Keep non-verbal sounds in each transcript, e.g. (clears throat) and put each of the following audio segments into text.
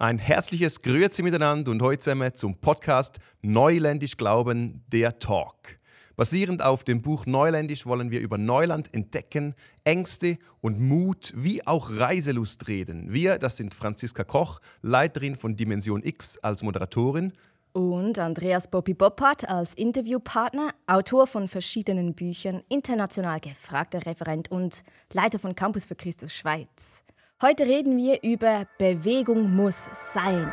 Ein herzliches Grüezi miteinander und heute zusammen zum Podcast Neuländisch Glauben, der Talk. Basierend auf dem Buch Neuländisch wollen wir über Neuland entdecken, Ängste und Mut wie auch Reiselust reden. Wir, das sind Franziska Koch, Leiterin von Dimension X als Moderatorin. Und Andreas Bobby Boppert als Interviewpartner, Autor von verschiedenen Büchern, international gefragter Referent und Leiter von Campus für Christus Schweiz. Heute reden wir über Bewegung muss sein.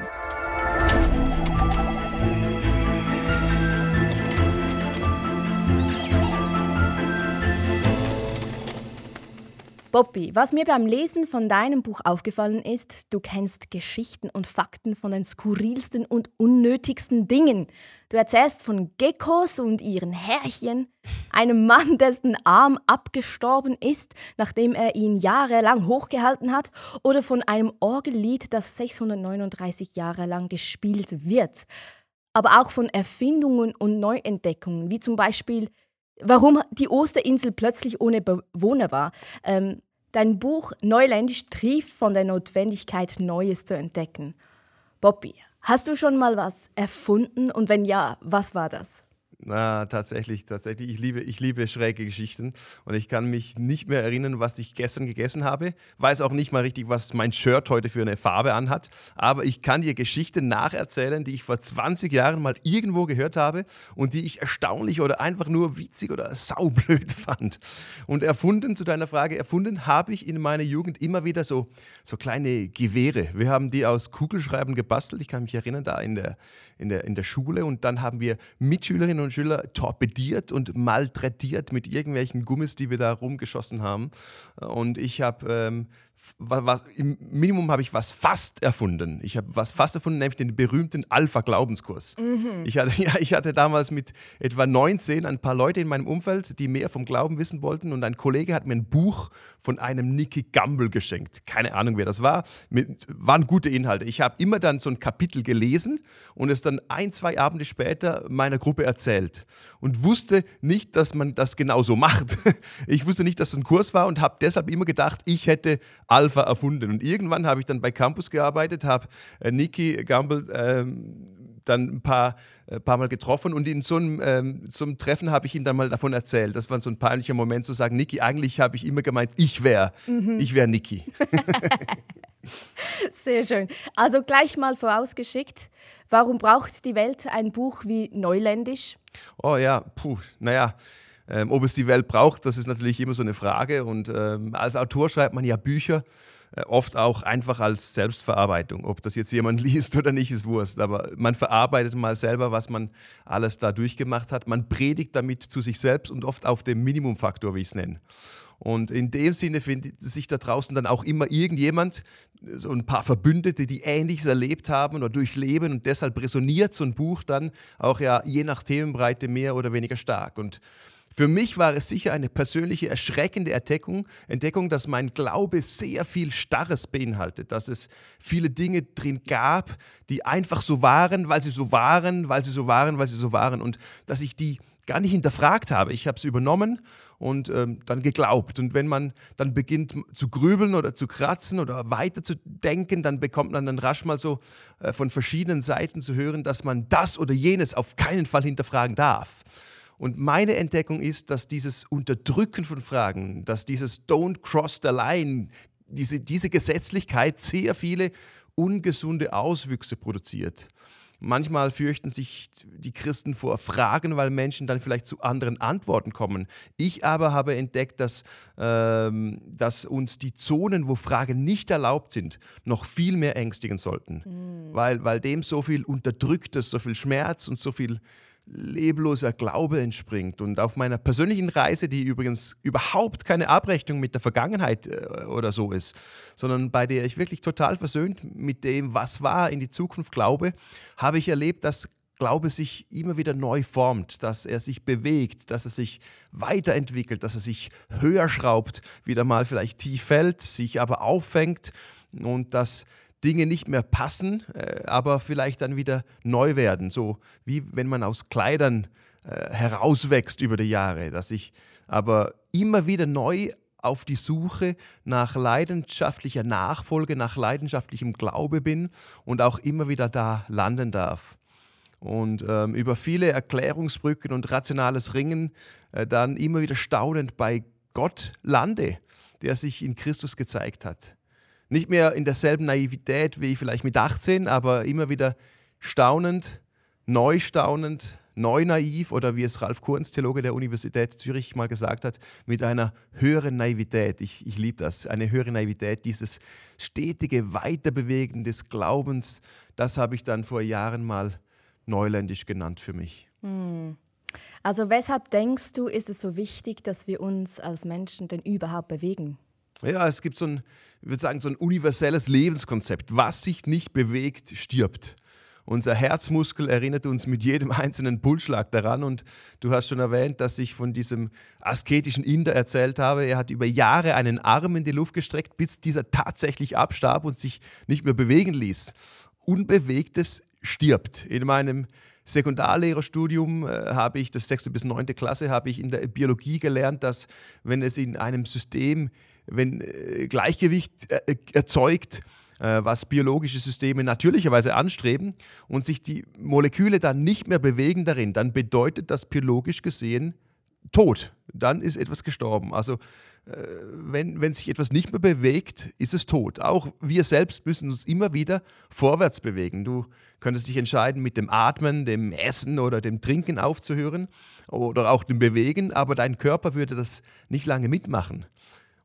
Bobby, was mir beim Lesen von deinem Buch aufgefallen ist, du kennst Geschichten und Fakten von den skurrilsten und unnötigsten Dingen. Du erzählst von Geckos und ihren Härchen, einem Mann, dessen Arm abgestorben ist, nachdem er ihn jahrelang hochgehalten hat, oder von einem Orgellied, das 639 Jahre lang gespielt wird. Aber auch von Erfindungen und Neuentdeckungen, wie zum Beispiel warum die Osterinsel plötzlich ohne Bewohner war. Ähm, Dein Buch Neuländisch trieft von der Notwendigkeit, Neues zu entdecken. Bobby, hast du schon mal was erfunden und wenn ja, was war das? Na, tatsächlich, tatsächlich. Ich liebe, ich liebe schräge Geschichten und ich kann mich nicht mehr erinnern, was ich gestern gegessen habe. Weiß auch nicht mal richtig, was mein Shirt heute für eine Farbe anhat. Aber ich kann dir Geschichten nacherzählen, die ich vor 20 Jahren mal irgendwo gehört habe und die ich erstaunlich oder einfach nur witzig oder saublöd (laughs) fand. Und erfunden, zu deiner Frage, erfunden habe ich in meiner Jugend immer wieder so, so kleine Gewehre. Wir haben die aus Kugelschreiben gebastelt. Ich kann mich erinnern, da in der, in der, in der Schule. Und dann haben wir Mitschülerinnen und und Schüler torpediert und malträtiert mit irgendwelchen Gummis, die wir da rumgeschossen haben. Und ich habe ähm, was, im Minimum habe ich was fast erfunden. Ich habe was fast erfunden, nämlich den berühmten Alpha-Glaubenskurs. Mhm. Ich, hatte, (laughs) ja, ich hatte damals mit etwa 19 ein paar Leute in meinem Umfeld, die mehr vom Glauben wissen wollten und ein Kollege hat mir ein Buch von einem Nicky Gamble geschenkt. Keine Ahnung, wer das war. Mit, waren gute Inhalte. Ich habe immer dann so ein Kapitel gelesen und es dann ein, zwei Abende später meiner Gruppe erzählt und wusste nicht, dass man das genau so macht. (laughs) Ich wusste nicht, dass es ein Kurs war und habe deshalb immer gedacht, ich hätte Alpha erfunden. Und irgendwann habe ich dann bei Campus gearbeitet, habe äh, Niki Gamble ähm, dann ein paar, äh, paar Mal getroffen und in so einem, ähm, so einem Treffen habe ich ihm dann mal davon erzählt. Das war so ein peinlicher Moment zu sagen, Niki, eigentlich habe ich immer gemeint, ich wäre, mhm. ich wäre Niki. (laughs) Sehr schön. Also gleich mal vorausgeschickt, warum braucht die Welt ein Buch wie Neuländisch? Oh ja, puh, naja. Ähm, ob es die Welt braucht, das ist natürlich immer so eine Frage. Und ähm, als Autor schreibt man ja Bücher, äh, oft auch einfach als Selbstverarbeitung. Ob das jetzt jemand (laughs) liest oder nicht, ist Wurst. Aber man verarbeitet mal selber, was man alles da durchgemacht hat. Man predigt damit zu sich selbst und oft auf dem Minimumfaktor, wie ich es nenne. Und in dem Sinne findet sich da draußen dann auch immer irgendjemand, so ein paar Verbündete, die Ähnliches erlebt haben oder durchleben und deshalb resoniert so ein Buch dann auch ja je nach Themenbreite mehr oder weniger stark. Und für mich war es sicher eine persönliche, erschreckende Entdeckung, Entdeckung, dass mein Glaube sehr viel Starres beinhaltet, dass es viele Dinge drin gab, die einfach so waren, weil sie so waren, weil sie so waren, weil sie so waren und dass ich die gar nicht hinterfragt habe. Ich habe es übernommen und ähm, dann geglaubt. Und wenn man dann beginnt zu grübeln oder zu kratzen oder weiter zu denken, dann bekommt man dann rasch mal so äh, von verschiedenen Seiten zu hören, dass man das oder jenes auf keinen Fall hinterfragen darf. Und meine Entdeckung ist, dass dieses Unterdrücken von Fragen, dass dieses Don't cross the line, diese, diese Gesetzlichkeit sehr viele ungesunde Auswüchse produziert. Manchmal fürchten sich die Christen vor Fragen, weil Menschen dann vielleicht zu anderen Antworten kommen. Ich aber habe entdeckt, dass, ähm, dass uns die Zonen, wo Fragen nicht erlaubt sind, noch viel mehr ängstigen sollten, mhm. weil, weil dem so viel Unterdrücktes, so viel Schmerz und so viel lebloser Glaube entspringt. Und auf meiner persönlichen Reise, die übrigens überhaupt keine Abrechnung mit der Vergangenheit äh, oder so ist, sondern bei der ich wirklich total versöhnt mit dem, was war, in die Zukunft glaube, habe ich erlebt, dass Glaube sich immer wieder neu formt, dass er sich bewegt, dass er sich weiterentwickelt, dass er sich höher schraubt, wieder mal vielleicht tief fällt, sich aber auffängt und dass Dinge nicht mehr passen, äh, aber vielleicht dann wieder neu werden. So wie wenn man aus Kleidern äh, herauswächst über die Jahre, dass ich aber immer wieder neu auf die Suche nach leidenschaftlicher Nachfolge, nach leidenschaftlichem Glaube bin und auch immer wieder da landen darf. Und ähm, über viele Erklärungsbrücken und rationales Ringen äh, dann immer wieder staunend bei Gott lande, der sich in Christus gezeigt hat. Nicht mehr in derselben Naivität wie vielleicht mit 18, aber immer wieder staunend, neu staunend, neu naiv oder wie es Ralf Kurz, Theologe der Universität Zürich, mal gesagt hat, mit einer höheren Naivität. Ich, ich liebe das, eine höhere Naivität, dieses stetige Weiterbewegen des Glaubens, das habe ich dann vor Jahren mal neuländisch genannt für mich. Hm. Also weshalb denkst du, ist es so wichtig, dass wir uns als Menschen denn überhaupt bewegen? Ja, es gibt so ein, ich würde sagen, so ein universelles Lebenskonzept. Was sich nicht bewegt, stirbt. Unser Herzmuskel erinnert uns mit jedem einzelnen Pulsschlag daran. Und du hast schon erwähnt, dass ich von diesem asketischen Inder erzählt habe. Er hat über Jahre einen Arm in die Luft gestreckt, bis dieser tatsächlich abstarb und sich nicht mehr bewegen ließ. Unbewegtes stirbt. In meinem Sekundarlehrerstudium äh, habe ich, das sechste bis neunte Klasse, habe ich in der Biologie gelernt, dass wenn es in einem System, wenn äh, Gleichgewicht äh, erzeugt, äh, was biologische Systeme natürlicherweise anstreben und sich die Moleküle dann nicht mehr bewegen darin, dann bedeutet das biologisch gesehen Tod. Dann ist etwas gestorben. Also wenn, wenn sich etwas nicht mehr bewegt, ist es tot. Auch wir selbst müssen uns immer wieder vorwärts bewegen. Du könntest dich entscheiden, mit dem Atmen, dem Essen oder dem Trinken aufzuhören oder auch dem Bewegen, aber dein Körper würde das nicht lange mitmachen.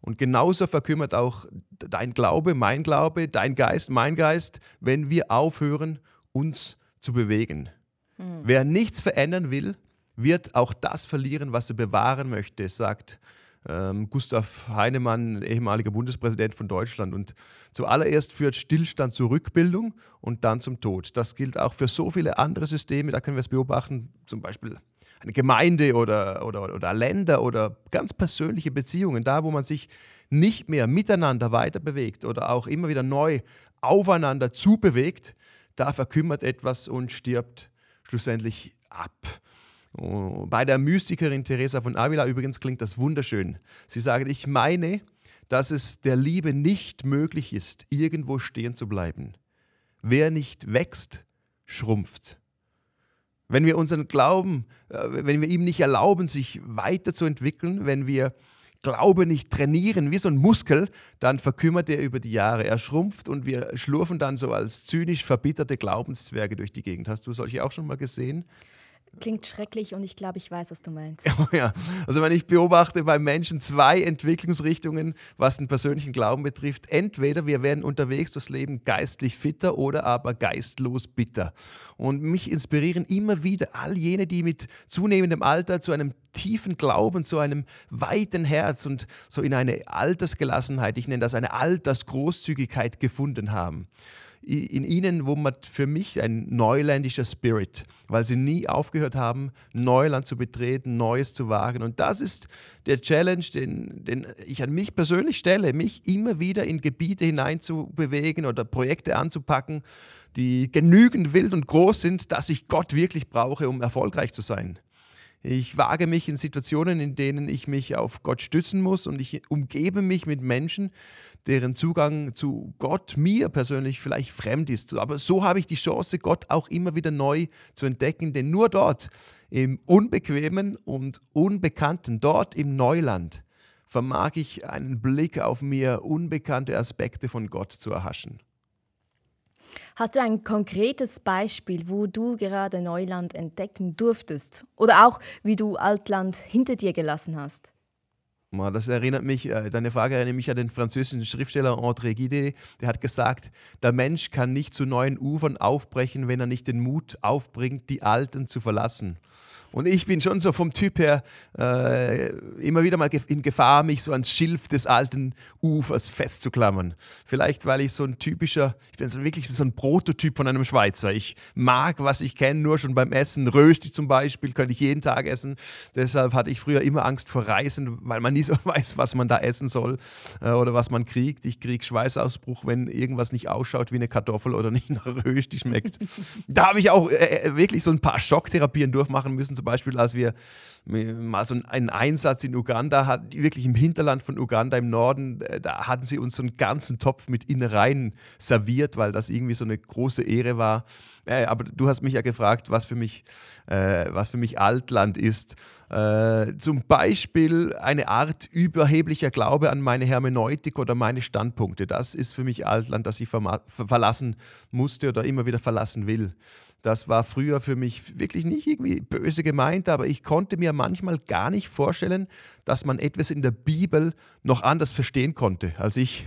Und genauso verkümmert auch dein Glaube, mein Glaube, dein Geist, mein Geist, wenn wir aufhören, uns zu bewegen. Hm. Wer nichts verändern will, wird auch das verlieren, was er bewahren möchte, sagt ähm, Gustav Heinemann, ehemaliger Bundespräsident von Deutschland. Und zuallererst führt Stillstand zur Rückbildung und dann zum Tod. Das gilt auch für so viele andere Systeme, da können wir es beobachten, zum Beispiel eine Gemeinde oder, oder, oder Länder oder ganz persönliche Beziehungen, da wo man sich nicht mehr miteinander weiter bewegt oder auch immer wieder neu aufeinander zubewegt, da verkümmert etwas und stirbt schlussendlich ab. Oh, bei der Mystikerin Teresa von Avila übrigens klingt das wunderschön. Sie sagt, ich meine, dass es der Liebe nicht möglich ist, irgendwo stehen zu bleiben. Wer nicht wächst, schrumpft. Wenn wir unseren Glauben, äh, wenn wir ihm nicht erlauben, sich weiterzuentwickeln, wenn wir Glaube nicht trainieren wie so ein Muskel, dann verkümmert er über die Jahre. Er schrumpft und wir schlurfen dann so als zynisch verbitterte Glaubenszwerge durch die Gegend. Hast du solche auch schon mal gesehen? Klingt schrecklich und ich glaube, ich weiß, was du meinst. (laughs) Ja, also wenn ich beobachte bei Menschen zwei Entwicklungsrichtungen, was den persönlichen Glauben betrifft. Entweder wir werden unterwegs durchs Leben geistlich fitter oder aber geistlos bitter. Und mich inspirieren immer wieder all jene, die mit zunehmendem Alter zu einem tiefen Glauben, zu einem weiten Herz und so in eine Altersgelassenheit, ich nenne das eine Altersgroßzügigkeit gefunden haben in ihnen wummert für mich ein neuländischer Spirit, weil sie nie aufgehört haben, Neuland zu betreten, Neues zu wagen. Und das ist der Challenge, den, den ich an mich persönlich stelle, mich immer wieder in Gebiete hineinzubewegen oder Projekte anzupacken, die genügend wild und groß sind, dass ich Gott wirklich brauche, um erfolgreich zu sein. Ich wage mich in Situationen, in denen ich mich auf Gott stützen muss und ich umgebe mich mit Menschen, deren Zugang zu Gott mir persönlich vielleicht fremd ist. Aber so habe ich die Chance, Gott auch immer wieder neu zu entdecken, denn nur dort im Unbequemen und Unbekannten, dort im Neuland, vermag ich einen Blick auf mir unbekannte Aspekte von Gott zu erhaschen. Hast du ein konkretes Beispiel, wo du gerade Neuland entdecken durftest? Oder auch, wie du Altland hinter dir gelassen hast? Das erinnert mich, äh, deine Frage erinnert mich an den französischen Schriftsteller André Gide. Der hat gesagt, der Mensch kann nicht zu neuen Ufern aufbrechen, wenn er nicht den Mut aufbringt, die alten zu verlassen. Und ich bin schon so vom Typ her äh, immer wieder mal in Gefahr, mich so ans Schilf des alten Ufers festzuklammern. Vielleicht, weil ich so ein typischer, ich bin so wirklich so ein Prototyp von einem Schweizer. Ich mag, was ich kenne, nur schon beim Essen. Rösti zum Beispiel könnte ich jeden Tag essen. Deshalb hatte ich früher immer Angst vor Reisen, weil man nie so (laughs) weiß, was man da essen soll äh, oder was man kriegt. Ich kriege Schweißausbruch, wenn irgendwas nicht ausschaut wie eine Kartoffel oder (laughs) nicht nach Rösti schmeckt. da habe ich auch äh, äh, wirklich so ein paar Schocktherapien durchmachen müssen zum Beispiel, als wir mal so einen Einsatz in Uganda hatten, wirklich im Hinterland von Uganda im Norden, äh, da hatten sie uns so einen ganzen Topf mit Innereien serviert, weil das irgendwie so eine große Ehre war. Aber du hast mich ja gefragt, was für mich, äh, was für mich Altland ist. Äh, zum Beispiel eine Art überheblicher Glaube an meine Hermeneutik oder meine Standpunkte. Das ist für mich Altland, das ich verlassen musste oder immer wieder verlassen will. Das war früher für mich wirklich nicht irgendwie böse gemeint, aber ich konnte mir manchmal gar nicht vorstellen, dass man etwas in der Bibel noch anders verstehen konnte als ich.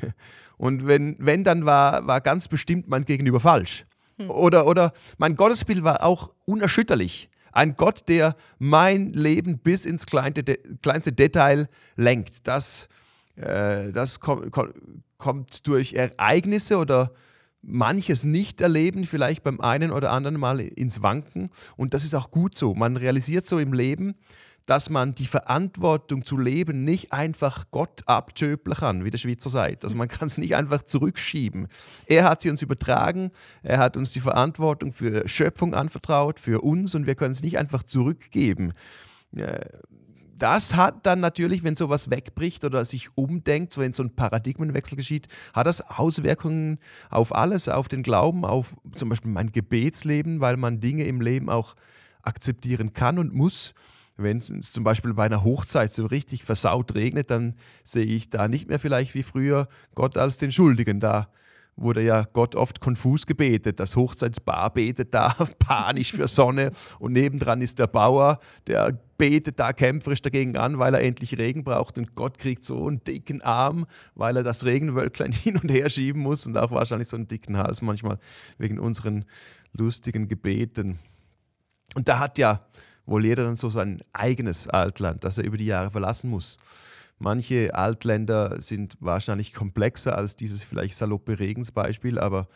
Und wenn, wenn dann war, war ganz bestimmt mein Gegenüber falsch. Hm. Oder, oder mein Gottesbild war auch unerschütterlich. Ein Gott, der mein Leben bis ins kleinste, kleinste Detail lenkt. Das, äh, das kommt, kommt durch Ereignisse oder manches nicht erleben, vielleicht beim einen oder anderen Mal ins Wanken. Und das ist auch gut so. Man realisiert so im Leben, dass man die Verantwortung zu leben nicht einfach Gott abtöpeln kann, wie der Schweizer sagt. Also man kann es nicht einfach zurückschieben. Er hat sie uns übertragen, er hat uns die Verantwortung für Schöpfung anvertraut, für uns und wir können es nicht einfach zurückgeben das hat dann natürlich, wenn sowas wegbricht oder sich umdenkt, wenn so ein Paradigmenwechsel geschieht, hat das Auswirkungen auf alles, auf den Glauben, auf zum Beispiel mein Gebetsleben, weil man Dinge im Leben auch akzeptieren kann und muss. Wenn es zum Beispiel bei einer Hochzeit so richtig versaut regnet, dann sehe ich da nicht mehr vielleicht wie früher Gott als den Schuldigen da wurde ja Gott oft konfus gebetet. Das Hochzeitspaar betet da (laughs) panisch für Sonne und nebendran ist der Bauer, der betet da kämpferisch dagegen an, weil er endlich Regen braucht und Gott kriegt so einen dicken Arm, weil er das Regenwölklein (laughs) hin und her schieben muss und auch wahrscheinlich so einen dicken Hals manchmal wegen unseren lustigen Gebeten. Und da hat ja wohl jeder dann so sein eigenes Altland, das er über die Jahre verlassen muss. Manche Altländer sind wahrscheinlich komplexer als dieses vielleicht saloppe Regensbeispiel, aber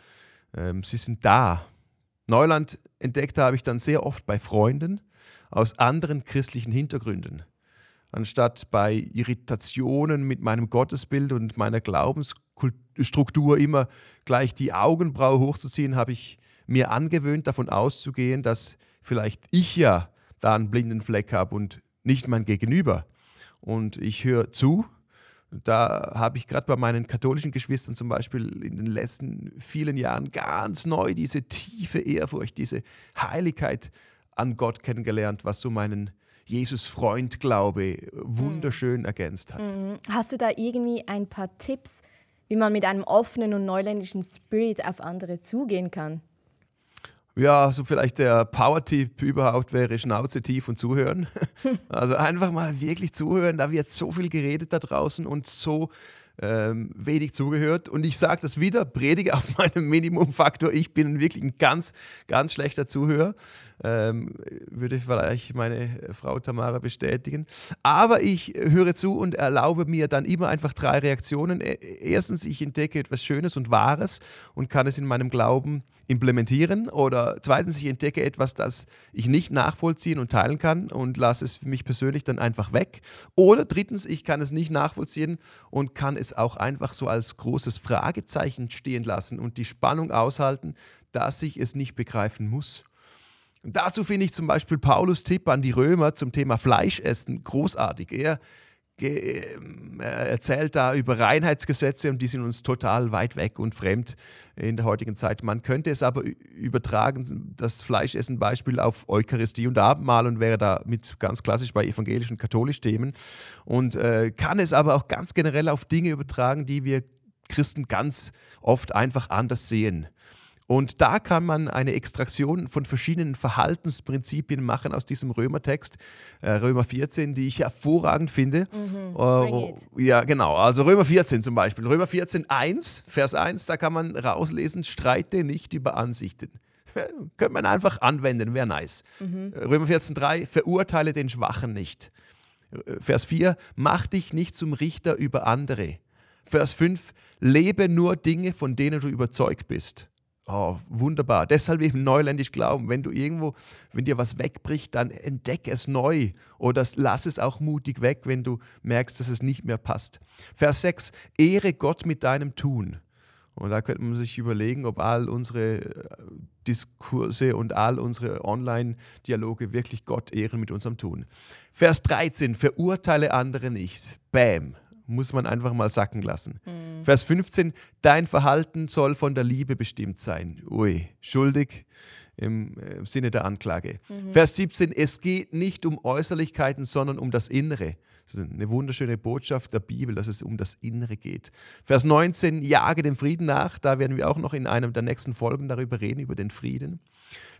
ähm, sie sind da. Neuland entdeckt habe ich dann sehr oft bei Freunden aus anderen christlichen Hintergründen. Anstatt bei Irritationen mit meinem Gottesbild und meiner Glaubensstruktur immer gleich die Augenbraue hochzuziehen, habe ich mir angewöhnt, davon auszugehen, dass vielleicht ich ja da einen blinden Fleck habe und nicht mein Gegenüber und ich höre zu. Da habe ich gerade bei meinen katholischen Geschwistern zum Beispiel in den letzten vielen Jahren ganz neu diese tiefe Ehrfurcht, diese Heiligkeit an Gott kennengelernt, was so meinen Jesus-Freund-Glaube wunderschön mhm. ergänzt hat. Mhm. Hast du da irgendwie ein paar Tipps, wie man mit einem offenen und neuländischen Spirit auf andere zugehen kann? Ja, so vielleicht der Power-Tipp überhaupt wäre Schnauze tief und zuhören. (laughs) Also einfach mal wirklich zuhören. Da wird so viel geredet da draußen und so ähm, wenig zugehört. Und ich sage das wieder, predige auf (laughs) meinem Minimumfaktor. Ich bin wirklich ein ganz, ganz schlechter Zuhörer. Ähm, würde vielleicht meine Frau Tamara bestätigen. Aber ich höre zu und erlaube mir dann immer einfach drei Reaktionen. E, erstens, ich entdecke etwas Schönes und Wahres und kann es in meinem Glauben implementieren. Oder zweitens, ich entdecke etwas, das ich nicht nachvollziehen und teilen kann und lasse es für mich persönlich dann einfach weg. Oder drittens, ich kann es nicht nachvollziehen und kann es auch einfach so als großes Fragezeichen stehen lassen und die Spannung aushalten, dass ich es nicht begreifen muss. Dazu finde ich zum Beispiel Paulus Tipp an die Römer zum Thema Fleischessen großartig. Er, erzählt da über Reinheitsgesetze und die sind uns total weit weg und fremd in der heutigen Zeit. Man könnte es aber übertragen, das Fleischessen-Beispiel auf Eucharistie und Abendmahl und wäre damit ganz klassisch bei evangelischen katholischen Themen und äh, kann es aber auch ganz generell auf Dinge übertragen, die wir Christen ganz oft einfach anders sehen. Und da kann man eine Extraktion von verschiedenen Verhaltensprinzipien machen aus diesem Römertext, äh, Römer 14, die ich hervorragend finde. Mhm, äh, ja, genau. Also Römer 14 zum Beispiel. Römer 14, 1, Vers 1, da kann man rauslesen, streite nicht über Ansichten. (laughs) Könnte man einfach anwenden, wäre nice. Mhm. Römer 14, 3, verurteile den Schwachen nicht. Vers 4, mach dich nicht zum Richter über andere. Vers 5, lebe nur Dinge, von denen du überzeugt bist. Oh, wunderbar. Deshalb eben neuländisch glauben. Wenn du irgendwo, wenn dir was wegbricht, dann entdeck es neu oder lass es auch mutig weg, wenn du merkst, dass es nicht mehr passt. Vers 6. Ehre Gott mit deinem Tun. Und da könnte man sich überlegen, ob all unsere äh, Diskurse und all unsere Online-Dialoge wirklich Gott ehren mit unserem Tun. Vers 13, verurteile andere nicht. Bam, muss man einfach mal sacken lassen. Mhm. Vers 15, dein Verhalten soll von der Liebe bestimmt sein. Ui, schuldig im, äh, im Sinne der Anklage. Mhm. Vers 17, es geht nicht um Äußerlichkeiten, sondern um das Innere. Das ist eine wunderschöne Botschaft der Bibel, dass es um das Innere geht. Vers 19, jage dem Frieden nach. Da werden wir auch noch in einem der nächsten Folgen darüber reden, über den Frieden.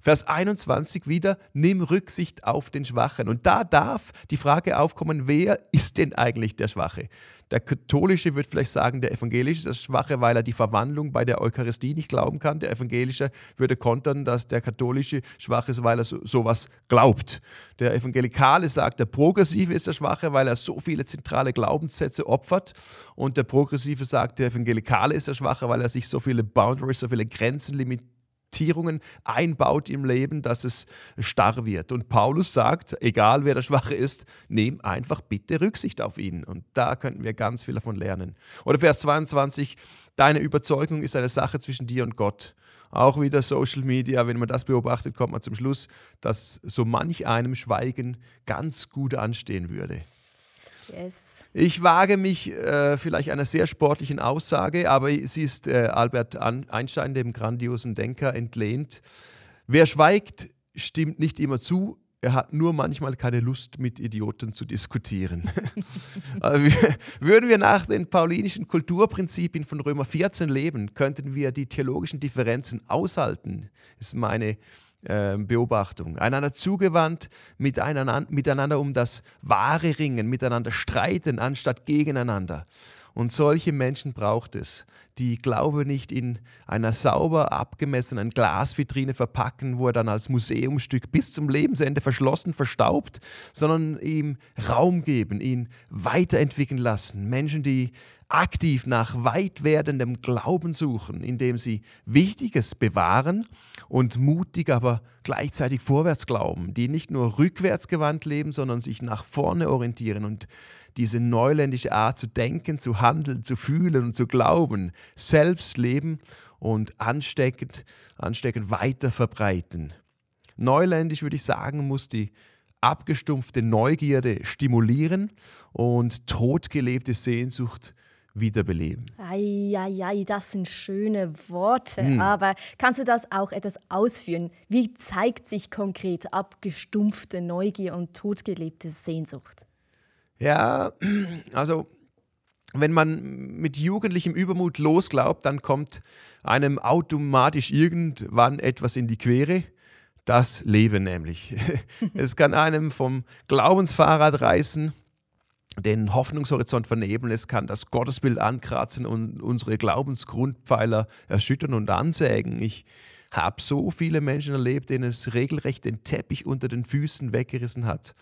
Vers 21 wieder, nimm Rücksicht auf den Schwachen. Und da darf die Frage aufkommen, wer ist denn eigentlich der Schwache? Der Katholische wird vielleicht sagen, der Evangelische ist der Schwache, weil er die Verwandlung bei der Eucharistie nicht glauben kann. Der Evangelische würde kontern, dass der Katholische schwach ist, weil er so, sowas glaubt. Der Evangelikale sagt, der Progressive ist der Schwache, weil er so viele zentrale Glaubenssätze opfert. Und der Progressive sagt, der Evangelikale ist der Schwache, weil er sich so viele Boundaries, so viele Grenzen limitiert Limitierungen einbaut im Leben, dass es starr wird. Und Paulus sagt, egal wer der Schwache ist, nimm einfach bitte Rücksicht auf ihn. Und da könnten wir ganz viel davon lernen. Oder Vers 22, deine Überzeugung ist eine Sache zwischen dir und Gott. Auch wieder Social Media, wenn man das beobachtet, kommt man zum Schluss, dass so manch einem Schweigen ganz gut anstehen würde. Yes. Ich wage mich äh, vielleicht einer sehr sportlichen Aussage, aber sie ist äh, Albert Einstein, dem grandiosen Denker, entlehnt. Wer schweigt, stimmt nicht immer zu, er hat nur manchmal keine Lust, mit Idioten zu diskutieren. (laughs) Also würden wir nach den paulinischen Kulturprinzipien von Römer 14 leben, könnten wir die theologischen Differenzen aushalten, ist meine ähm, Beobachtung. Einander zugewandt, miteinander, miteinander um das wahre Ringen, miteinander streiten, anstatt gegeneinander. Und solche Menschen braucht es, die Glaube nicht in einer sauber abgemessenen Glasvitrine verpacken, wo er dann als Museumstück bis zum Lebensende verschlossen verstaubt, sondern ihm Raum geben, ihn weiterentwickeln lassen. Menschen, die aktiv nach weit werdendem Glauben suchen, indem sie Wichtiges bewahren und mutig, aber gleichzeitig vorwärts glauben, die nicht nur rückwärts gewandt leben, sondern sich nach vorne orientieren und diese neuländische Art zu denken, zu handeln, zu fühlen und zu glauben, selbst leben und ansteckend, ansteckend weiter verbreiten. Neuländisch würde ich sagen, muss die abgestumpfte Neugierde stimulieren und totgelebte Sehnsucht wiederbeleben. Eieiei, das sind schöne Worte. Hm. Aber kannst du das auch etwas ausführen? Wie zeigt sich konkret abgestumpfte Neugier und totgelebte Sehnsucht? Ja, (clears throat) also wenn man mit jugendlichem Übermut losglaubt, dann kommt einem automatisch irgendwann etwas in die Quere. Das Leben nämlich. (laughs) es kann einem vom Glaubensfahrrad reißen den Hoffnungshorizont vernebeln, es kann das Gottesbild ankratzen und unsere Glaubensgrundpfeiler erschüttern und ansägen. Ich habe so viele Menschen erlebt, denen es regelrecht den Teppich unter den Füßen weggerissen hat.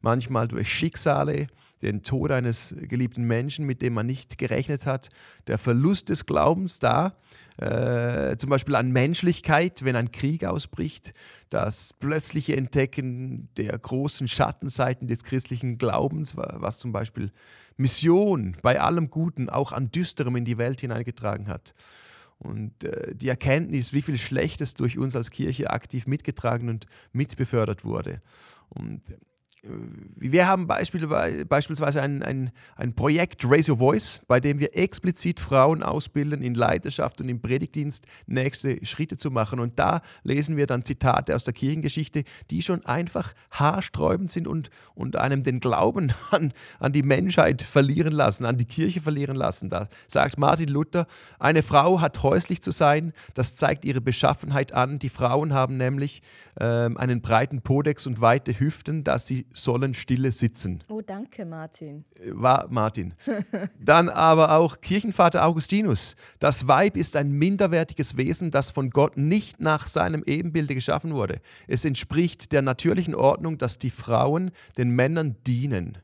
Manchmal durch Schicksale, den Tod eines geliebten Menschen, mit dem man nicht gerechnet hat, der Verlust des Glaubens da, äh, zum Beispiel an Menschlichkeit, wenn ein Krieg ausbricht, das plötzliche Entdecken der großen Schattenseiten des christlichen Glaubens, was zum Beispiel Mission bei allem Guten auch an Düsterem in die Welt hineingetragen hat. Und äh, die Erkenntnis, wie viel Schlechtes durch uns als Kirche aktiv mitgetragen und mitbefördert wurde. Und wir haben beispielsweise ein, ein, ein Projekt Raise Your Voice, bei dem wir explizit Frauen ausbilden, in Leiterschaft und im Predigtdienst nächste Schritte zu machen. Und da lesen wir dann Zitate aus der Kirchengeschichte, die schon einfach haarsträubend sind und, und einem den Glauben (laughs) an, an die Menschheit verlieren lassen, an die Kirche verlieren lassen. Da sagt Martin Luther, eine Frau hat häuslich zu sein, das zeigt ihre Beschaffenheit an. Die Frauen haben nämlich äh, einen breiten Podex und weite Hüften, dass sie sollen stille sitzen. Oh, danke, Martin. War Martin. (laughs) Dann aber auch Kirchenvater Augustinus. Das Weib ist ein minderwertiges Wesen, das von Gott nicht nach seinem Ebenbilde geschaffen wurde. Es entspricht der natürlichen Ordnung, dass die Frauen den Männern dienen.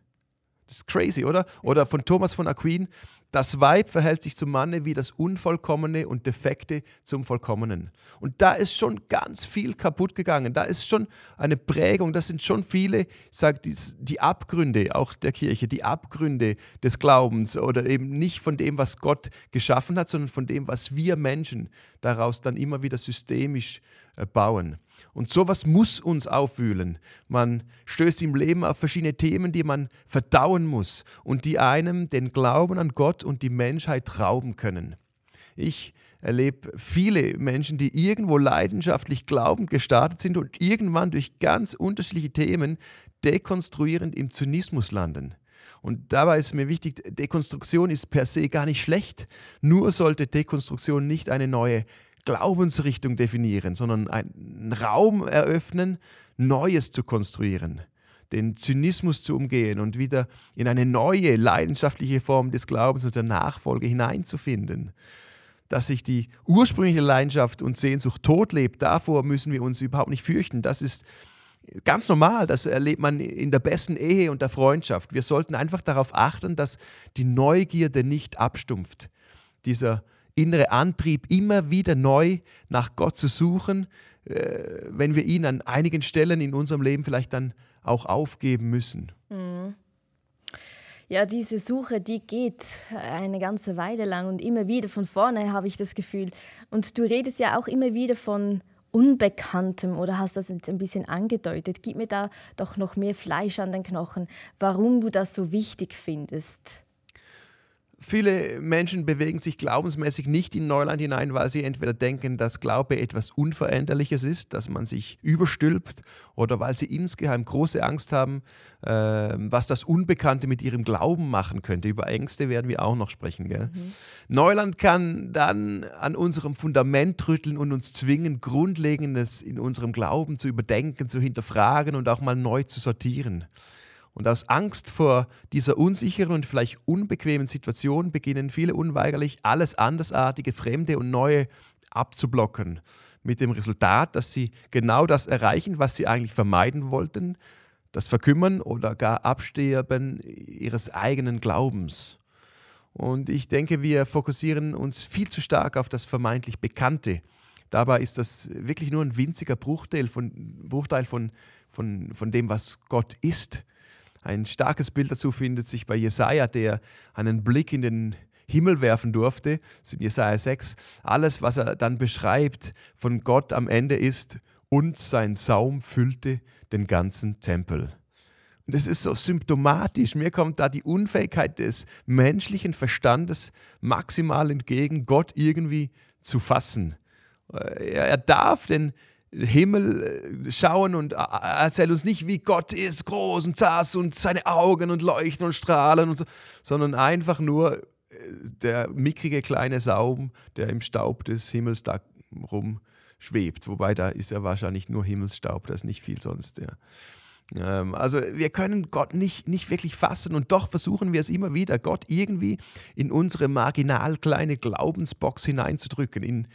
Das ist crazy, oder? Oder von Thomas von Aquin. Das Weib verhält sich zum Manne wie das Unvollkommene und Defekte zum Vollkommenen. Und da ist schon ganz viel kaputt gegangen. Da ist schon eine Prägung. Das sind schon viele, sagt die, Abgründe auch der Kirche, die Abgründe des Glaubens oder eben nicht von dem, was Gott geschaffen hat, sondern von dem, was wir Menschen daraus dann immer wieder systemisch äh, bauen. Und sowas muss uns aufwühlen. Man stößt im Leben auf verschiedene Themen, die man verdauen muss und die einem den Glauben an Gott und die Menschheit rauben können. Ich erlebe viele Menschen, die irgendwo leidenschaftlich glaubend gestartet sind und irgendwann durch ganz unterschiedliche Themen dekonstruierend im Zynismus landen. Und dabei ist mir wichtig, Dekonstruktion ist per se gar nicht schlecht. Nur sollte Dekonstruktion nicht eine neue Glaubensrichtung definieren, sondern einen Raum eröffnen, Neues zu konstruieren, den Zynismus zu umgehen und wieder in eine neue, leidenschaftliche Form des Glaubens und der Nachfolge hineinzufinden. Dass sich die ursprüngliche Leidenschaft und Sehnsucht totlebt, davor müssen wir uns überhaupt nicht fürchten. Das ist ganz normal, das erlebt man in der besten Ehe und der Freundschaft. Wir sollten einfach darauf achten, dass die Neugierde nicht abstumpft. Dieser innere Antrieb, immer wieder neu nach Gott zu suchen, äh, wenn wir ihn an einigen Stellen in unserem Leben vielleicht dann auch aufgeben müssen. Mhm. Ja, diese Suche, die geht eine ganze Weile lang und immer wieder von vorne habe ich das Gefühl. Und du redest ja auch immer wieder von Unbekanntem oder hast das jetzt ein bisschen angedeutet. Gib mir da doch noch mehr Fleisch an den Knochen, warum du das so wichtig findest. Viele Menschen bewegen sich glaubensmäßig nicht in Neuland hinein, weil sie entweder denken, dass Glaube etwas Unveränderliches ist, dass man sich überstülpt, oder weil sie insgeheim große Angst haben, äh, was das Unbekannte mit ihrem Glauben machen könnte. Über Ängste werden wir auch noch sprechen. Mhm. Neuland kann dann an unserem Fundament rütteln und uns zwingen, Grundlegendes in unserem Glauben zu überdenken, zu hinterfragen und auch mal neu zu sortieren. Und aus Angst vor dieser unsicheren und vielleicht unbequemen Situation beginnen viele unweigerlich alles Andersartige, Fremde und Neue abzublocken. Mit dem Resultat, dass sie genau das erreichen, was sie eigentlich vermeiden wollten, das Verkümmern oder gar Absterben ihres eigenen Glaubens. Und ich denke, wir fokussieren uns viel zu stark auf das vermeintlich Bekannte. Dabei ist das wirklich nur ein winziger Bruchteil von, Bruchteil von, von, von dem, was Gott ist. Ein starkes Bild dazu findet sich bei Jesaja, der einen Blick in den Himmel werfen durfte, das ist in Jesaja 6. Alles, was er dann beschreibt von Gott am Ende ist, und sein Saum füllte den ganzen Tempel. Und das ist so symptomatisch. Mir kommt da die Unfähigkeit des menschlichen Verstandes maximal entgegen, Gott irgendwie zu fassen. Er darf den, Himmel äh, schauen und äh, erzähl uns nicht, wie Gott ist, groß und zass und seine Augen und leuchten und strahlen und so, sondern einfach nur äh, der mickrige kleine Saum, der im Staub des Himmels da rumschwebt. Wobei da ist ja wahrscheinlich nur Himmelsstaub, da ist nicht viel sonst. Ja. Ähm, also wir können Gott nicht, nicht wirklich fassen und doch versuchen wir es immer wieder, Gott irgendwie in unsere marginal kleine Glaubensbox hineinzudrücken, in,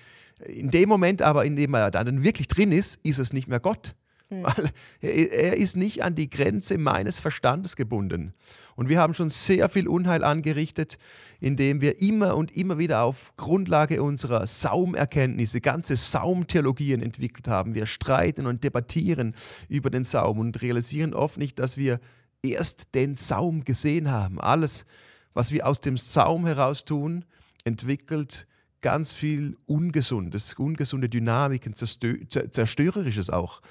in dem Moment aber, in dem er dann wirklich drin ist, ist es nicht mehr Gott. Hm. Weil er ist nicht an die Grenze meines Verstandes gebunden. Und wir haben schon sehr viel Unheil angerichtet, indem wir immer und immer wieder auf Grundlage unserer Saumerkenntnisse ganze Saumtheologien entwickelt haben. Wir streiten und debattieren über den Saum und realisieren oft nicht, dass wir erst den Saum gesehen haben. Alles, was wir aus dem Saum heraus tun, entwickelt ganz viel Ungesundes, ungesunde Dynamiken, Zerstörerisches auch.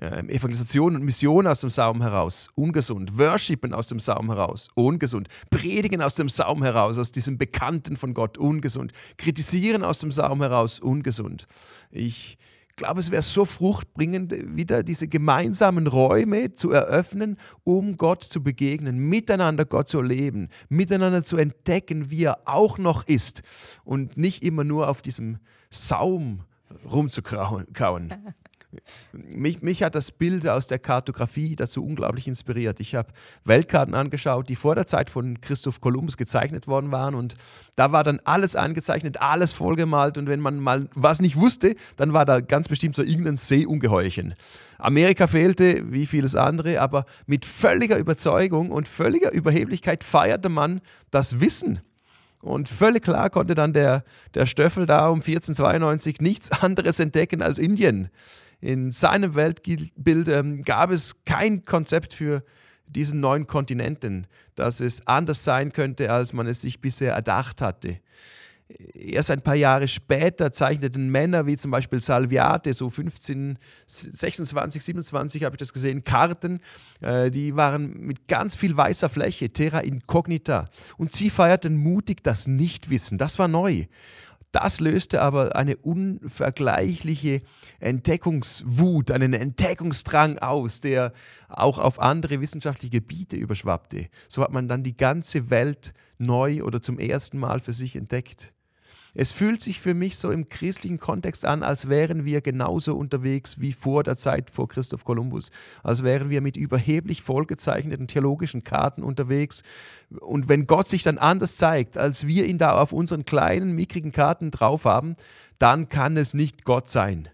Ähm, Evangelisation und Mission aus dem Saum heraus, ungesund. Worshipen aus dem Saum heraus, ungesund. Predigen aus dem Saum heraus, aus diesem Bekannten von Gott, ungesund. Kritisieren aus dem Saum heraus, ungesund. Ich ich glaube, es wäre so fruchtbringend, wieder diese gemeinsamen Räume zu eröffnen, um Gott zu begegnen, miteinander Gott zu leben, miteinander zu entdecken, wie er auch noch ist und nicht immer nur auf diesem Saum rumzukauen. (laughs) Mich, mich, hat das Bild aus der Kartografie dazu unglaublich inspiriert. Ich habe Weltkarten angeschaut, die vor der Zeit von Christoph Kolumbus gezeichnet worden waren und da war dann alles angezeichnet, alles vollgemalt und wenn man mal was nicht wusste, dann war da ganz bestimmt so irgendein Seeungeheuerchen. Amerika fehlte, wie vieles andere, aber mit völliger Überzeugung und völliger Überheblichkeit feierte man das Wissen Und völlig klar konnte dann der, der Stöffel da um 1492 nichts anderes entdecken als Indien. In seinem Weltbild ähm, gab es kein Konzept für diesen neuen Kontinenten, dass es anders sein könnte, als man es sich bisher erdacht hatte erst ein paar Jahre später zeichneten Männer wie zum Beispiel Salviate, so 15, 26, 27 habe ich das gesehen, Karten, äh, die waren mit ganz viel weißer Fläche, Terra Incognita. Und sie feierten mutig das Nichtwissen. Das war neu. Das löste aber eine unvergleichliche Entdeckungswut, einen Entdeckungsdrang aus, der auch auf andere wissenschaftliche Gebiete überschwappte. So hat man dann die ganze Welt neu oder zum ersten Mal für sich entdeckt. Es fühlt sich für mich so im christlichen Kontext an, als wären wir genauso unterwegs wie vor der Zeit vor Christoph Kolumbus, als wären wir mit überheblich vollgezeichneten theologischen Karten unterwegs. Und wenn Gott sich dann anders zeigt, als wir ihn da auf unseren kleinen, mickrigen Karten drauf haben, dann kann es nicht Gott sein.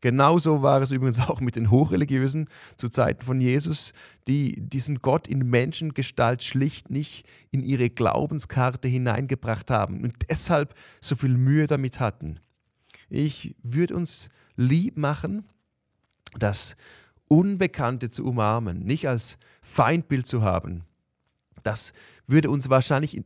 Genauso war es übrigens auch mit den Hochreligiösen zu Zeiten von Jesus, die diesen Gott in Menschengestalt schlicht nicht in ihre Glaubenskarte hineingebracht haben und deshalb so viel Mühe damit hatten. Ich würde uns lieb machen, das Unbekannte zu umarmen, nicht als Feindbild zu haben, das würde uns wahrscheinlich in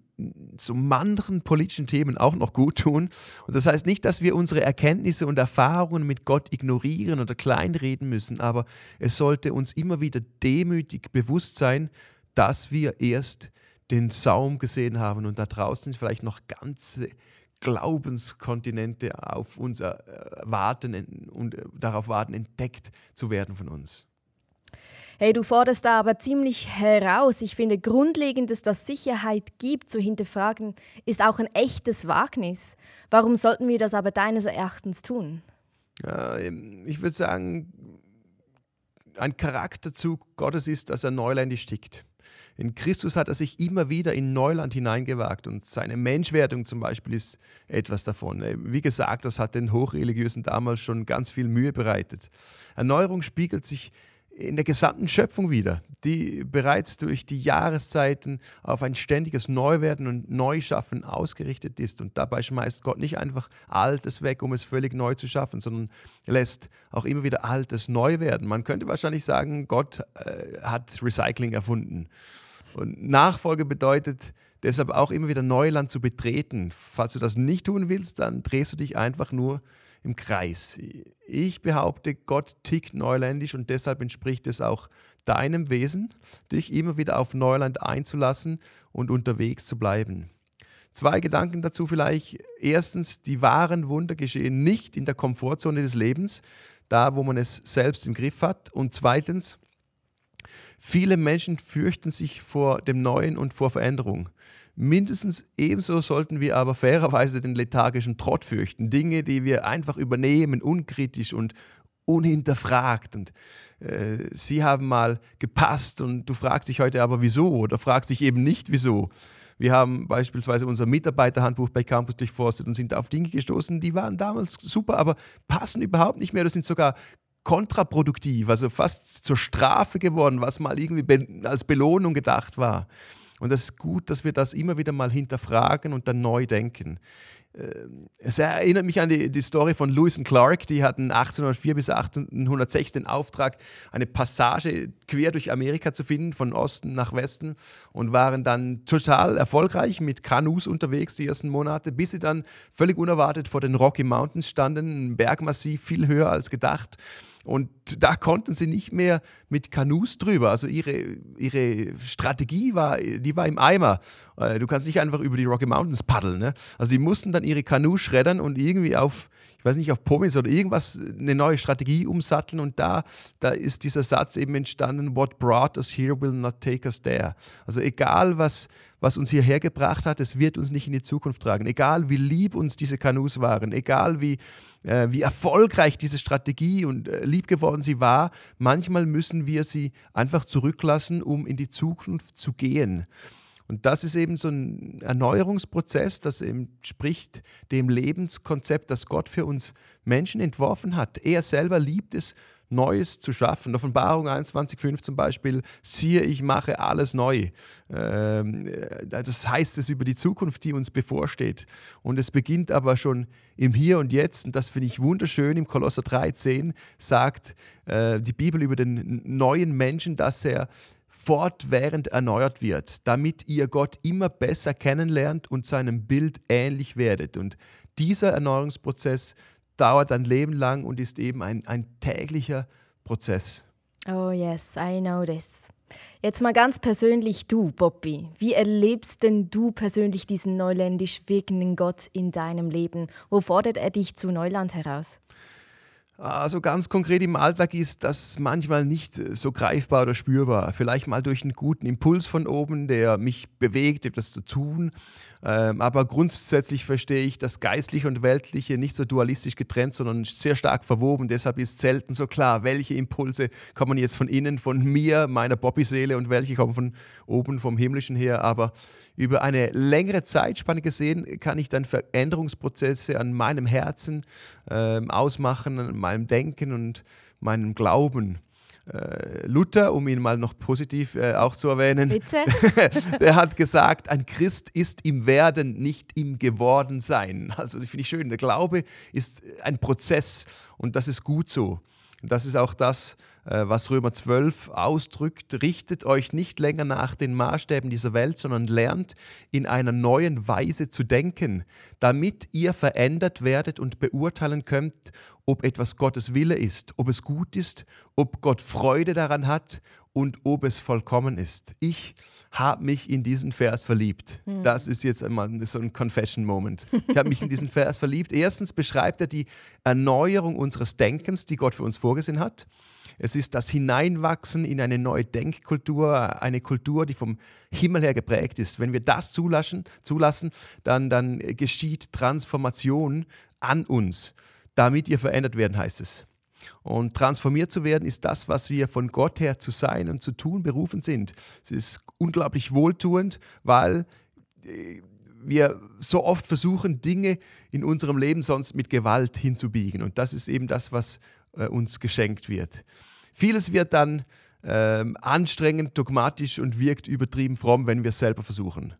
so manchen politischen Themen auch noch gut tun. Und das heißt nicht, dass wir unsere Erkenntnisse und Erfahrungen mit Gott ignorieren oder kleinreden müssen, aber es sollte uns immer wieder demütig bewusst sein, dass wir erst den Saum gesehen haben und da draußen vielleicht noch ganze Glaubenskontinente auf uns äh, warten und äh, darauf warten, entdeckt zu werden von uns. Hey, du forderst da aber ziemlich heraus. Ich finde, grundlegendes, dass Sicherheit gibt, zu hinterfragen, ist auch ein echtes Wagnis. Warum sollten wir das aber deines Erachtens tun? Ja, ich würde sagen, ein Charakterzug Gottes ist, dass er neuländisch tickt. In Christus hat er sich immer wieder in Neuland hineingewagt und seine Menschwerdung zum Beispiel ist etwas davon. Wie gesagt, das hat den Hochreligiösen damals schon ganz viel Mühe bereitet. Erneuerung spiegelt sich in der gesamten Schöpfung wieder, die bereits durch die Jahreszeiten auf ein ständiges Neuwerden und Neuschaffen ausgerichtet ist. Und dabei schmeißt Gott nicht einfach Altes weg, um es völlig neu zu schaffen, sondern lässt auch immer wieder Altes neu werden. Man könnte wahrscheinlich sagen, Gott äh, hat Recycling erfunden. Und Nachfolge bedeutet deshalb auch immer wieder Neuland zu betreten. Falls du das nicht tun willst, dann drehst du dich einfach nur im Kreis. Ich behaupte, Gott tickt neuländisch und deshalb entspricht es auch deinem Wesen, dich immer wieder auf Neuland einzulassen und unterwegs zu bleiben. Zwei Gedanken dazu vielleicht. Erstens, die wahren Wunder geschehen nicht in der Komfortzone des Lebens, da wo man es selbst im Griff hat. Und zweitens, viele Menschen fürchten sich vor dem Neuen und vor Veränderung. Mindestens ebenso sollten wir aber fairerweise den lethargischen Trott fürchten. Dinge, die wir einfach übernehmen, unkritisch und unhinterfragt. Und äh, sie haben mal gepasst und du fragst dich heute aber wieso oder fragst dich eben nicht wieso. Wir haben beispielsweise unser Mitarbeiterhandbuch bei Campus durchforstet und sind auf Dinge gestoßen, die waren damals super, aber passen überhaupt nicht mehr. Das sind sogar kontraproduktiv, also fast zur Strafe geworden, was mal irgendwie als Belohnung gedacht war. Und es ist gut, dass wir das immer wieder mal hinterfragen und dann neu denken. Ähm, es erinnert mich an die, die Story von Lewis und Clark. Die hatten 1804 bis 1806 den Auftrag, eine Passage quer durch Amerika zu finden, von Osten nach Westen, und waren dann total erfolgreich mit Kanus unterwegs die ersten Monate, bis sie dann völlig unerwartet vor den Rocky Mountains standen, ein Bergmassiv viel höher als gedacht. Und da konnten sie nicht mehr mit Kanus drüber. Also ihre, ihre Strategie war, die war im Eimer. Äh, du kannst nicht einfach über die Rocky Mountains paddeln. Ne? Also sie mussten dann ihre Kanus schreddern und irgendwie auf, ich weiß nicht, auf Pommes oder irgendwas eine neue Strategie umsatteln. Und da, da ist dieser Satz eben entstanden, what brought us here will not take us there. Also egal, was, was uns hierher gebracht hat, es wird uns nicht in die Zukunft tragen. Egal, wie lieb uns diese Kanus waren, egal, wie, äh, wie erfolgreich diese Strategie und äh, lieb geworden sie war, manchmal müssen wir sie einfach zurücklassen, um in die Zukunft zu gehen. Und das ist eben so ein Erneuerungsprozess, das entspricht dem Lebenskonzept, das Gott für uns Menschen entworfen hat. Er selber liebt es, Neues zu schaffen. Offenbarung 21,5 zum Beispiel, siehe, ich mache alles neu. Ähm, äh, das heißt es über die Zukunft, die uns bevorsteht. Und es beginnt aber schon im Hier und Jetzt. Und das finde ich wunderschön. Im Kolosser 13 sagt äh, die Bibel über den neuen Menschen, dass er fortwährend erneuert wird, damit ihr Gott immer besser kennenlernt und seinem Bild ähnlich werdet. Und dieser Erneuerungsprozess dauert ein Leben lang und ist eben ein, ein täglicher Prozess. Oh yes, I know this. Jetzt mal ganz persönlich du, Bobby. Wie erlebst denn du persönlich diesen neuländisch wirkenden Gott in deinem Leben? Wo fordert er dich zu Neuland heraus? Also ganz konkret im Alltag ist das manchmal nicht so greifbar oder spürbar. Vielleicht mal durch einen guten Impuls von oben, der mich bewegt, etwas zu tun. Ähm, aber grundsätzlich verstehe ich das Geistliche und Weltliche nicht so dualistisch getrennt, sondern sehr stark verwoben. Deshalb ist selten so klar, welche Impulse kommen jetzt von innen, von mir, meiner Bobby-Seele und welche kommen von oben, vom Himmlischen her. Aber über eine längere Zeitspanne gesehen kann ich dann Veränderungsprozesse an meinem Herzen äh, ausmachen, an meinem Denken und meinem Glauben. Äh, Luther, um ihn mal noch positiv äh, auch zu erwähnen, Bitte? (laughs) der hat gesagt, ein Christ ist im Werden, nicht im Gewordensein. Also das finde ich schön. Der Glaube ist ein Prozess und das ist gut so. Das ist auch das, äh, was Römer 12 ausdrückt. Richtet euch nicht länger nach den Maßstäben dieser Welt, sondern lernt in einer neuen Weise zu denken, damit ihr verändert werdet und beurteilen könnt, ob etwas Gottes Wille ist, ob es gut ist, ob Gott Freude daran hat und ob es vollkommen ist. Ich habe mich in diesen Vers verliebt. Hm. Das ist jetzt einmal so ein Confession-Moment. Ich habe mich in diesen Vers verliebt. Erstens beschreibt er die Erneuerung unseres Denkens, die Gott für uns vorgesehen hat. Es ist das Hineinwachsen in eine neue Denkkultur, eine Kultur, die vom Himmel her geprägt ist. Wenn wir das zulassen, zulassen dann, dann geschieht Transformation an uns, damit ihr verändert werden, heißt es. Und transformiert zu werden ist das, was wir von Gott her zu sein und zu tun berufen sind. Es ist unglaublich wohltuend, weil äh, wir so oft versuchen, Dinge in unserem Leben sonst mit Gewalt hinzubiegen. Und das ist eben das, was äh, uns geschenkt wird. Vieles wird dann ähm, anstrengend, dogmatisch und wirkt übertrieben fromm, wenn wir es selber versuchen.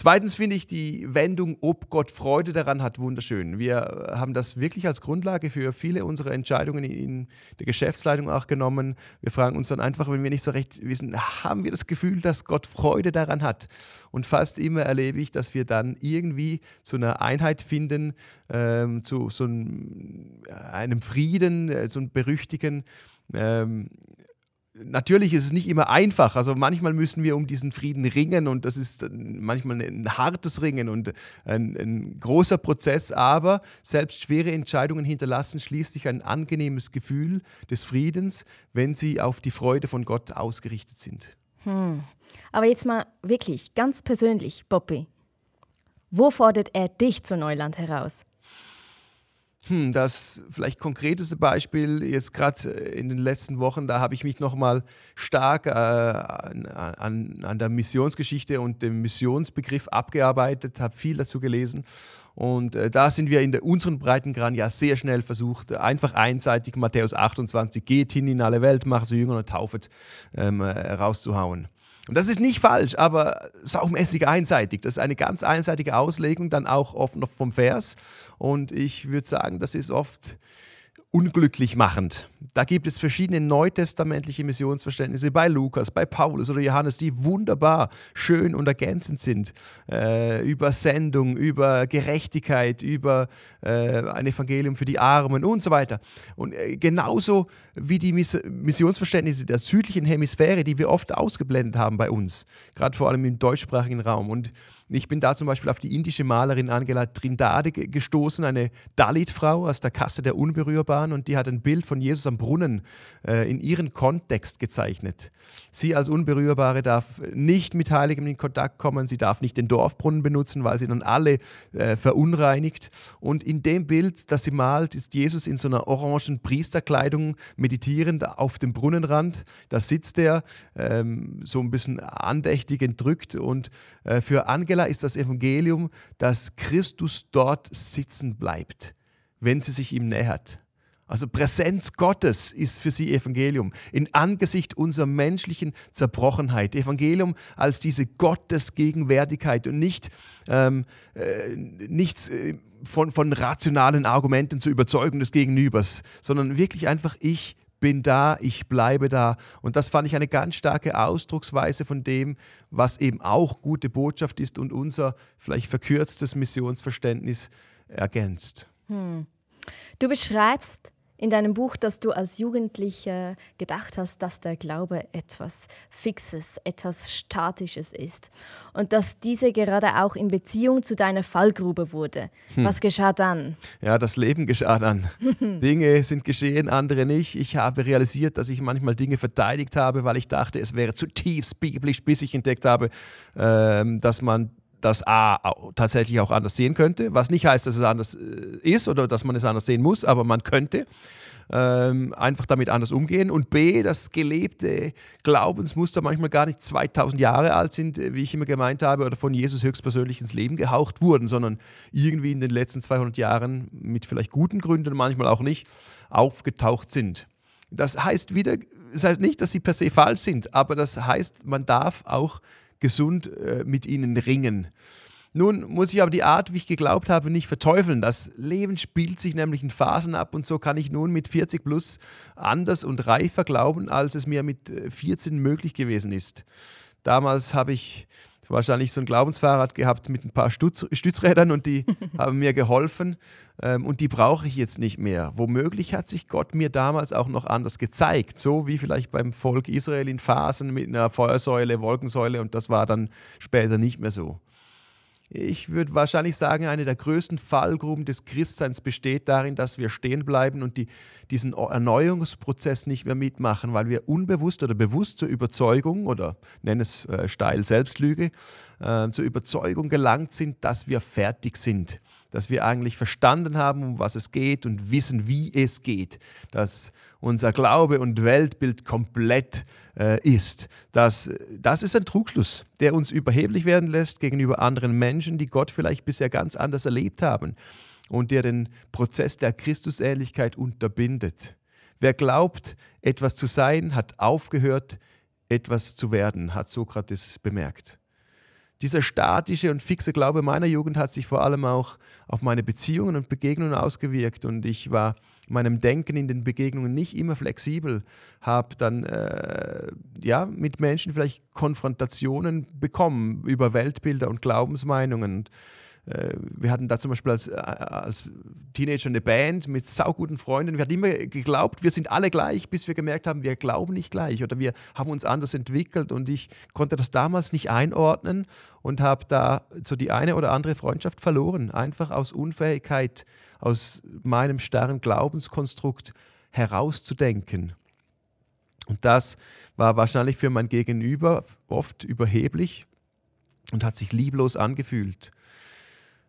Zweitens finde ich die Wendung, ob Gott Freude daran hat, wunderschön. Wir haben das wirklich als Grundlage für viele unserer Entscheidungen in der Geschäftsleitung auch genommen. Wir fragen uns dann einfach, wenn wir nicht so recht wissen, haben wir das Gefühl, dass Gott Freude daran hat? Und fast immer erlebe ich, dass wir dann irgendwie zu einer Einheit finden, ähm, zu so einem, einem Frieden, äh, so einem berüchtigen. Ähm, Natürlich ist es nicht immer einfach. Also manchmal müssen wir um diesen Frieden ringen und das ist manchmal ein hartes Ringen und ein, ein, großer Prozess. Aber selbst schwere Entscheidungen hinterlassen schließlich ein angenehmes Gefühl des Friedens, wenn sie auf die Freude von Gott ausgerichtet sind. Hm. Aber jetzt mal wirklich ganz persönlich, Bobby. Wo fordert er dich zu Neuland heraus? Hm, das vielleicht konkreteste Beispiel jetzt gerade in den letzten Wochen, da habe ich mich nochmal stark äh, an, an, an, der Missionsgeschichte und dem Missionsbegriff abgearbeitet, habe viel dazu gelesen. Und äh, da sind wir in der, unseren Breitengraden ja sehr schnell versucht, einfach einseitig Matthäus 28, geht hin in alle Welt, macht so Jünger und taufet, ähm, äh, rauszuhauen. Und das ist nicht falsch, aber saumäßig einseitig. Das ist eine ganz einseitige Auslegung, dann auch oft noch vom Vers. Und ich würde sagen, das ist oft unglücklich machend. Da gibt es verschiedene neutestamentliche Missionsverständnisse bei Lukas, bei Paulus oder Johannes, die wunderbar schön und ergänzend sind. Äh, über Sendung, über Gerechtigkeit, über äh, ein Evangelium für die Armen und so weiter. Und äh, genauso wie die Miss Missionsverständnisse der südlichen Hemisphäre, die wir oft ausgeblendet haben bei uns, gerade vor allem im deutschsprachigen Raum. Und ich bin da zum Beispiel auf die indische Malerin Angela Trindade gestoßen, eine Dalit-Frau aus der Kaste der Unberührbaren und die hat ein Bild von Jesus am Brunnen äh, in ihren Kontext gezeichnet. Sie als Unberührbare darf nicht mit Heiligem in Kontakt kommen, sie darf nicht den Dorfbrunnen benutzen, weil sie dann alle äh, verunreinigt. Und in dem Bild, das sie malt, ist Jesus in so einer orangen Priesterkleidung meditierend auf dem Brunnenrand. Da sitzt er ähm, so ein bisschen andächtig entrückt und äh, für Angela ist das Evangelium, dass Christus dort sitzen bleibt, wenn sie sich ihm nähert. Also Präsenz Gottes ist für sie Evangelium. In Angesicht unserer menschlichen Zerbrochenheit. Evangelium als diese Gottesgegenwärtigkeit und nicht ähm, äh, nichts äh, von, von rationalen Argumenten zur Überzeugung des Gegenübers, sondern wirklich einfach ich bin da, ich bleibe da. Und das fand ich eine ganz starke Ausdrucksweise von dem, was eben auch gute Botschaft ist und unser vielleicht verkürztes Missionsverständnis ergänzt. Hm. Du beschreibst in deinem Buch, dass du als Jugendlicher gedacht hast, dass der Glaube etwas Fixes, etwas Statisches ist und dass diese gerade auch in Beziehung zu deiner Fallgrube wurde. Hm. Was geschah dann? Ja, das Leben geschah dann. (laughs) Dinge sind geschehen, andere nicht. Ich habe realisiert, dass ich manchmal Dinge verteidigt habe, weil ich dachte, es wäre zutiefst biblisch, bis ich entdeckt habe, ähm, dass man das A tatsächlich auch anders sehen könnte, was nicht heißt, dass es anders äh, ist oder dass man es anders sehen muss, aber man könnte ähm, einfach damit anders umgehen und B, dass gelebte Glaubensmuster manchmal gar nicht 2000 Jahre alt sind, äh, wie ich immer gemeint habe, oder von Jesus höchstpersönlich ins Leben gehaucht wurden, sondern irgendwie in den letzten 200 Jahren mit vielleicht guten Gründen, manchmal auch nicht, aufgetaucht sind. Das heißt wieder, das heißt nicht, dass sie per se falsch sind, aber das heißt, man darf auch gesund äh, mit ihnen ringen. Nun muss ich aber die Art, wie ich geglaubt habe, nicht verteufeln. Das Leben spielt sich nämlich in Phasen ab und so kann ich nun mit 40 plus anders und reifer glauben, als es mir mit 14 äh, möglich gewesen ist. Damals habe ich wahrscheinlich so ein Glaubensfahrrad gehabt mit ein paar Stütz Stützrädern und die (laughs) haben mir geholfen ähm, und die brauche ich jetzt nicht mehr. Womöglich hat sich Gott mir damals auch noch anders gezeigt, so wie vielleicht beim Volk Israel in Phasen mit einer Feuersäule, Wolkensäule und das war dann später nicht mehr so. Ich würde wahrscheinlich sagen, eine der größten Fallgruben des Christseins besteht darin, dass wir stehen bleiben und die, diesen Erneuerungsprozess nicht mehr mitmachen, weil wir unbewusst oder bewusst zur Überzeugung oder nenne es äh, steil Selbstlüge, äh, zur Überzeugung gelangt sind, dass wir fertig sind, dass wir eigentlich verstanden haben, um was es geht und wissen, wie es geht, dass unser Glaube und Weltbild komplett äh, ist. Das, das ist ein Trugschluss, der uns überheblich werden lässt gegenüber anderen Menschen, die Gott vielleicht bisher ganz anders erlebt haben und der den Prozess der Christusähnlichkeit unterbindet. Wer glaubt, etwas zu sein, hat aufgehört, etwas zu werden, hat Sokrates bemerkt. Dieser statische und fixe Glaube meiner Jugend hat sich vor allem auch auf meine Beziehungen und Begegnungen ausgewirkt und ich war meinem Denken in den Begegnungen nicht immer flexibel, habe dann äh, ja, mit Menschen vielleicht Konfrontationen bekommen über Weltbilder und Glaubensmeinungen. Äh, wir hatten da zum Beispiel als, äh, als Teenager eine Band mit sauguten Freunden. Wir hatten immer geglaubt, wir sind alle gleich, bis wir gemerkt haben, wir glauben nicht gleich oder wir haben uns anders entwickelt. Und ich konnte das damals nicht einordnen und habe da so die eine oder andere Freundschaft verloren. Einfach aus Unfähigkeit, aus meinem starren Glaubenskonstrukt herauszudenken. Und das war wahrscheinlich für mein Gegenüber oft überheblich und hat sich lieblos angefühlt.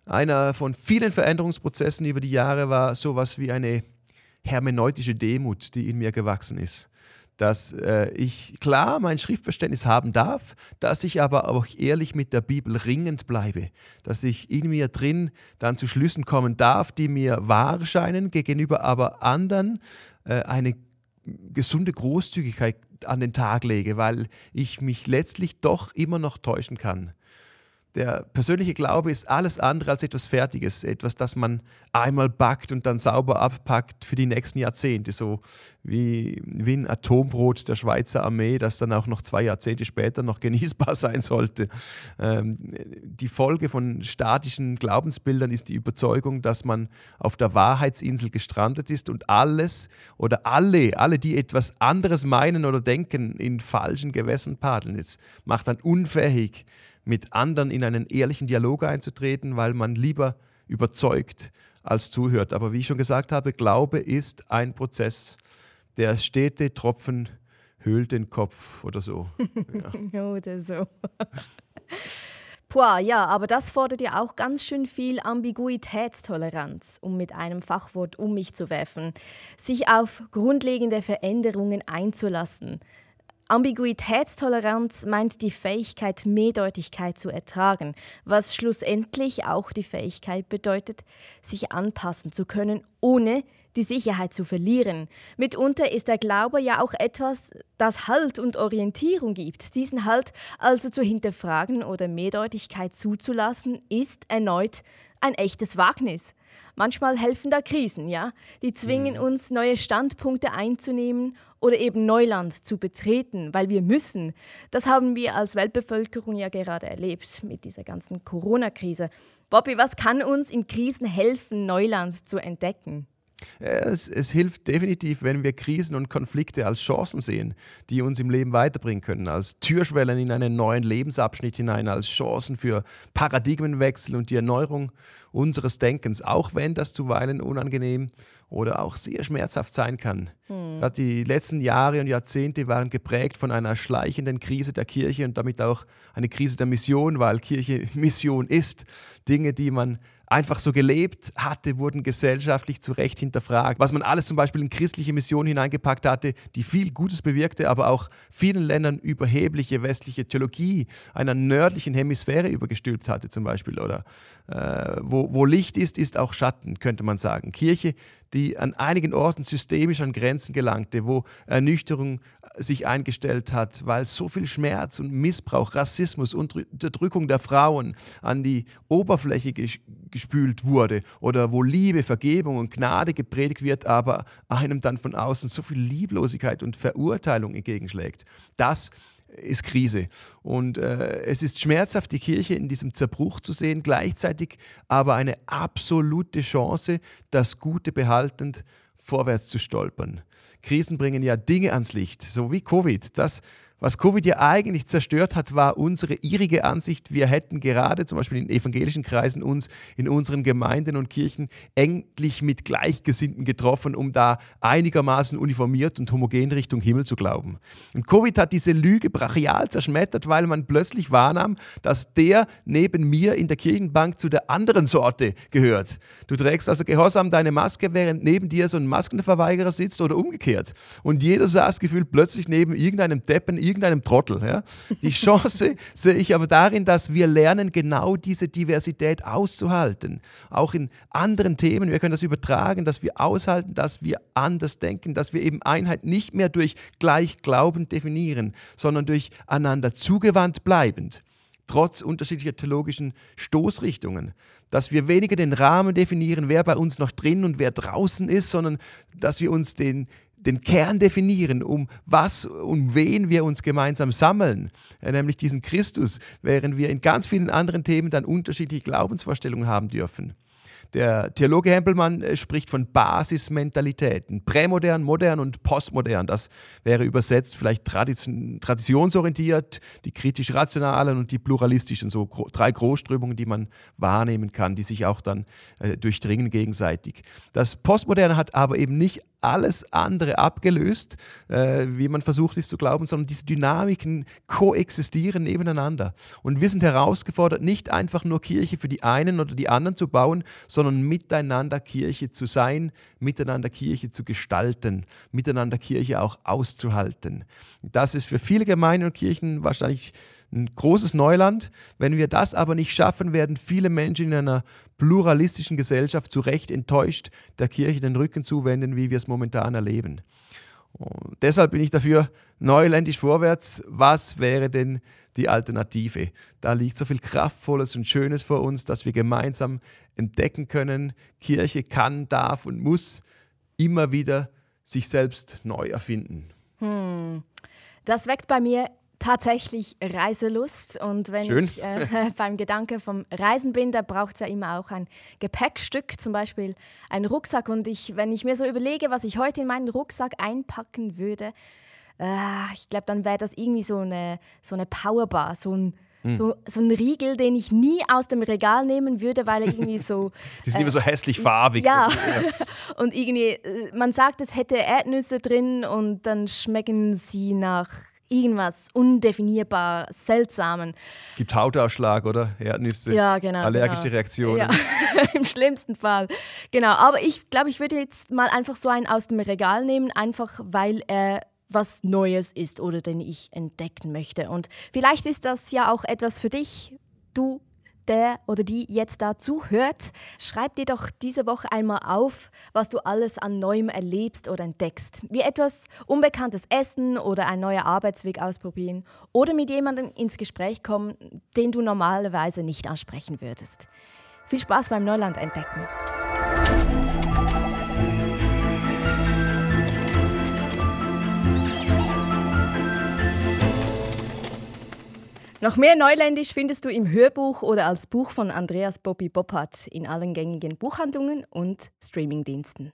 Einer von vielen Veränderungsprozessen über die Jahre war sowas wie eine hermeneutische Demut, die in mir gewachsen ist. Dass äh, ich klar mein Schriftverständnis haben darf, dass ich aber auch ehrlich mit der Bibel ringend bleibe, dass ich in mir drin dann zu Schlüssen kommen darf, die mir wahr scheinen, gegenüber aber anderen äh, eine gesunde Großzügigkeit an den Tag lege, weil ich mich letztlich doch immer noch täuschen kann. Der persönliche Glaube ist alles andere als etwas Fertiges, etwas, das man einmal backt und dann sauber abpackt für die nächsten Jahrzehnte, so wie, wie ein Atombrot der Schweizer Armee, das dann auch noch zwei Jahrzehnte später noch (laughs) genießbar sein sollte. Ähm, die Folge von statischen Glaubensbildern ist die Überzeugung, dass man auf der Wahrheitsinsel gestrandet ist und alles oder alle, alle, die etwas anderes meinen oder denken, in falschen Gewässern paddeln. Es macht dann unfähig, mit anderen in einen ehrlichen Dialog einzutreten, weil man lieber überzeugt als zuhört. Aber wie ich schon gesagt habe, Glaube ist ein Prozess. Der stete Tropfen höhlt den Kopf oder so. (laughs) Ja. oder so. Puh, ja, aber das fordert ja auch ganz schön viel Ambiguitätstoleranz, um mit einem Fachwort um mich zu werfen. Sich auf grundlegende Veränderungen einzulassen Ambiguitätstoleranz meint die Fähigkeit, Mehrdeutigkeit zu ertragen, was schlussendlich auch die Fähigkeit bedeutet, sich anpassen zu können, ohne die Sicherheit zu verlieren. Mitunter ist der Glaube ja auch etwas, das Halt und Orientierung gibt. Diesen Halt also zu hinterfragen oder Mehrdeutigkeit zuzulassen, ist erneut ein echtes Wagnis. Manchmal helfen da Krisen, ja? Die zwingen mhm. uns, neue Standpunkte einzunehmen oder eben Neuland zu betreten, weil wir müssen. Das haben wir als Weltbevölkerung ja gerade erlebt mit dieser ganzen Corona-Krise. Bobby, was kann uns in Krisen helfen, Neuland zu entdecken? Es, es, hilft definitiv, wenn wir Krisen und Konflikte als Chancen sehen, die uns im Leben weiterbringen können, als Türschwellen in einen neuen Lebensabschnitt hinein, als Chancen für Paradigmenwechsel und die Erneuerung unseres Denkens, auch wenn das zuweilen unangenehm oder auch sehr schmerzhaft sein kann. Hm. Die letzten Jahre und Jahrzehnte waren geprägt von einer schleichenden Krise der Kirche und damit auch eine Krise der Mission, weil Kirche Mission ist. Dinge, die man einfach so gelebt hatte, wurden gesellschaftlich zu Recht hinterfragt. Was man alles zum Beispiel in christliche Mission hineingepackt hatte, die viel Gutes bewirkte, aber auch vielen Ländern überhebliche westliche Theologie einer nördlichen Hemisphäre übergestülpt hatte zum Beispiel. Oder äh, wo, wo Licht ist, ist auch Schatten, könnte man sagen. Kirche, die an einigen Orten systemisch an Grenzen gelangte, wo Ernüchterung sich eingestellt hat, weil so viel Schmerz und Missbrauch, Rassismus, Unterdrückung der Frauen an die Oberfläche gespült wurde oder wo Liebe, Vergebung und Gnade gepredigt wird, aber einem dann von außen so viel Lieblosigkeit und Verurteilung entgegenschlägt. Das ist Krise. Und äh, es ist schmerzhaft, die Kirche in diesem Zerbruch zu sehen, gleichzeitig aber eine absolute Chance, das Gute behaltend vorwärts zu stolpern. Krisen bringen ja Dinge ans Licht, so wie Covid. Das was Covid ja eigentlich zerstört hat, war unsere irrige Ansicht, wir hätten gerade zum Beispiel in evangelischen Kreisen uns in unseren Gemeinden und Kirchen endlich mit Gleichgesinnten getroffen, um da einigermaßen uniformiert und homogen Richtung Himmel zu glauben. Und Covid hat diese Lüge brachial zerschmettert, weil man plötzlich wahrnahm, dass der neben mir in der Kirchenbank zu der anderen Sorte gehört. Du trägst also gehorsam deine Maske, während neben dir so ein Maskenverweigerer sitzt oder umgekehrt. Und jeder saß gefühlt plötzlich neben irgendeinem Deppen, irgendeinem Trottel. Ja? Die Chance (laughs) sehe ich aber darin, dass wir lernen, genau diese Diversität auszuhalten. Auch in anderen Themen. Wir können das übertragen, dass wir aushalten, dass wir anders denken, dass wir eben Einheit nicht mehr durch Gleichglauben definieren, sondern durch einander zugewandt bleibend trotz unterschiedlicher theologischen Stoßrichtungen. Dass wir weniger den Rahmen definieren, wer bei uns noch drin und wer draußen ist, sondern dass wir uns den, den Kern definieren, um was, um wen wir uns gemeinsam sammeln, äh, nämlich diesen Christus, während wir in ganz vielen anderen Themen dann unterschiedliche Glaubensvorstellungen haben dürfen. Der Theologe Hempelmann äh, spricht von Basismentalitäten, prämodern, modern und postmodern. Das wäre übersetzt vielleicht traditionsorientiert, die kritisch-rationalen und die pluralistischen, so drei Großströmungen, die man wahrnehmen kann, die sich auch dann äh, durchdringen gegenseitig. Das Postmoderne hat aber eben nicht alles andere abgelöst, äh, wie man versucht ist zu glauben, sondern diese Dynamiken koexistieren nebeneinander. Und wir sind herausgefordert, nicht einfach nur Kirche für die einen oder die anderen zu bauen, sondern miteinander Kirche zu sein, miteinander Kirche zu gestalten, miteinander Kirche auch auszuhalten. Das ist für viele Gemeinden und Kirchen wahrscheinlich ein großes Neuland. Wenn wir das aber nicht schaffen, werden viele Menschen in einer pluralistischen Gesellschaft zu Recht enttäuscht der Kirche den Rücken zuwenden, wie wir es momentan erleben. Und deshalb bin ich dafür neuländisch vorwärts. Was wäre denn die Alternative? Da liegt so viel Kraftvolles und Schönes vor uns, dass wir gemeinsam entdecken können. Kirche kann, darf und muss immer wieder sich selbst neu erfinden. Hm. Das weckt bei mir tatsächlich Reiselust. Und wenn Schön. ich äh, (laughs) beim Gedanke vom Reisen bin, da braucht es ja immer auch ein Gepäckstück, zum Beispiel einen Rucksack. Und ich, wenn ich mir so überlege, was ich heute in meinen Rucksack einpacken würde, äh, ich glaube, dann wäre das irgendwie so eine, so eine Powerbar, so ein hm. So, so ein Riegel, den ich nie aus dem Regal nehmen würde, weil er irgendwie so. (laughs) Die sind äh, immer so hässlich farbig. Ja. (laughs) und irgendwie, äh, man sagt, es hätte Erdnüsse drin und dann schmecken sie nach irgendwas undefinierbar Seltsamen. Gibt Hautausschlag, oder? Erdnüsse. Ja, genau. Allergische genau. Reaktionen. Ja. (laughs) Im schlimmsten Fall. Genau. Aber ich glaube, ich würde jetzt mal einfach so einen aus dem Regal nehmen, einfach weil er was Neues ist oder den ich entdecken möchte. Und vielleicht ist das ja auch etwas für dich. Du der oder die jetzt da zuhört, schreib dir doch diese Woche einmal auf, was du alles an Neuem erlebst oder entdeckst. Wie etwas Unbekanntes essen oder einen neuen Arbeitsweg ausprobieren oder mit jemandem ins Gespräch kommen, den du normalerweise nicht ansprechen würdest. Viel Spaß beim Neuland entdecken. Noch mehr Neuländisch findest du im Hörbuch oder als Buch von Andreas Bobby Boppert in allen gängigen Buchhandlungen und Streamingdiensten.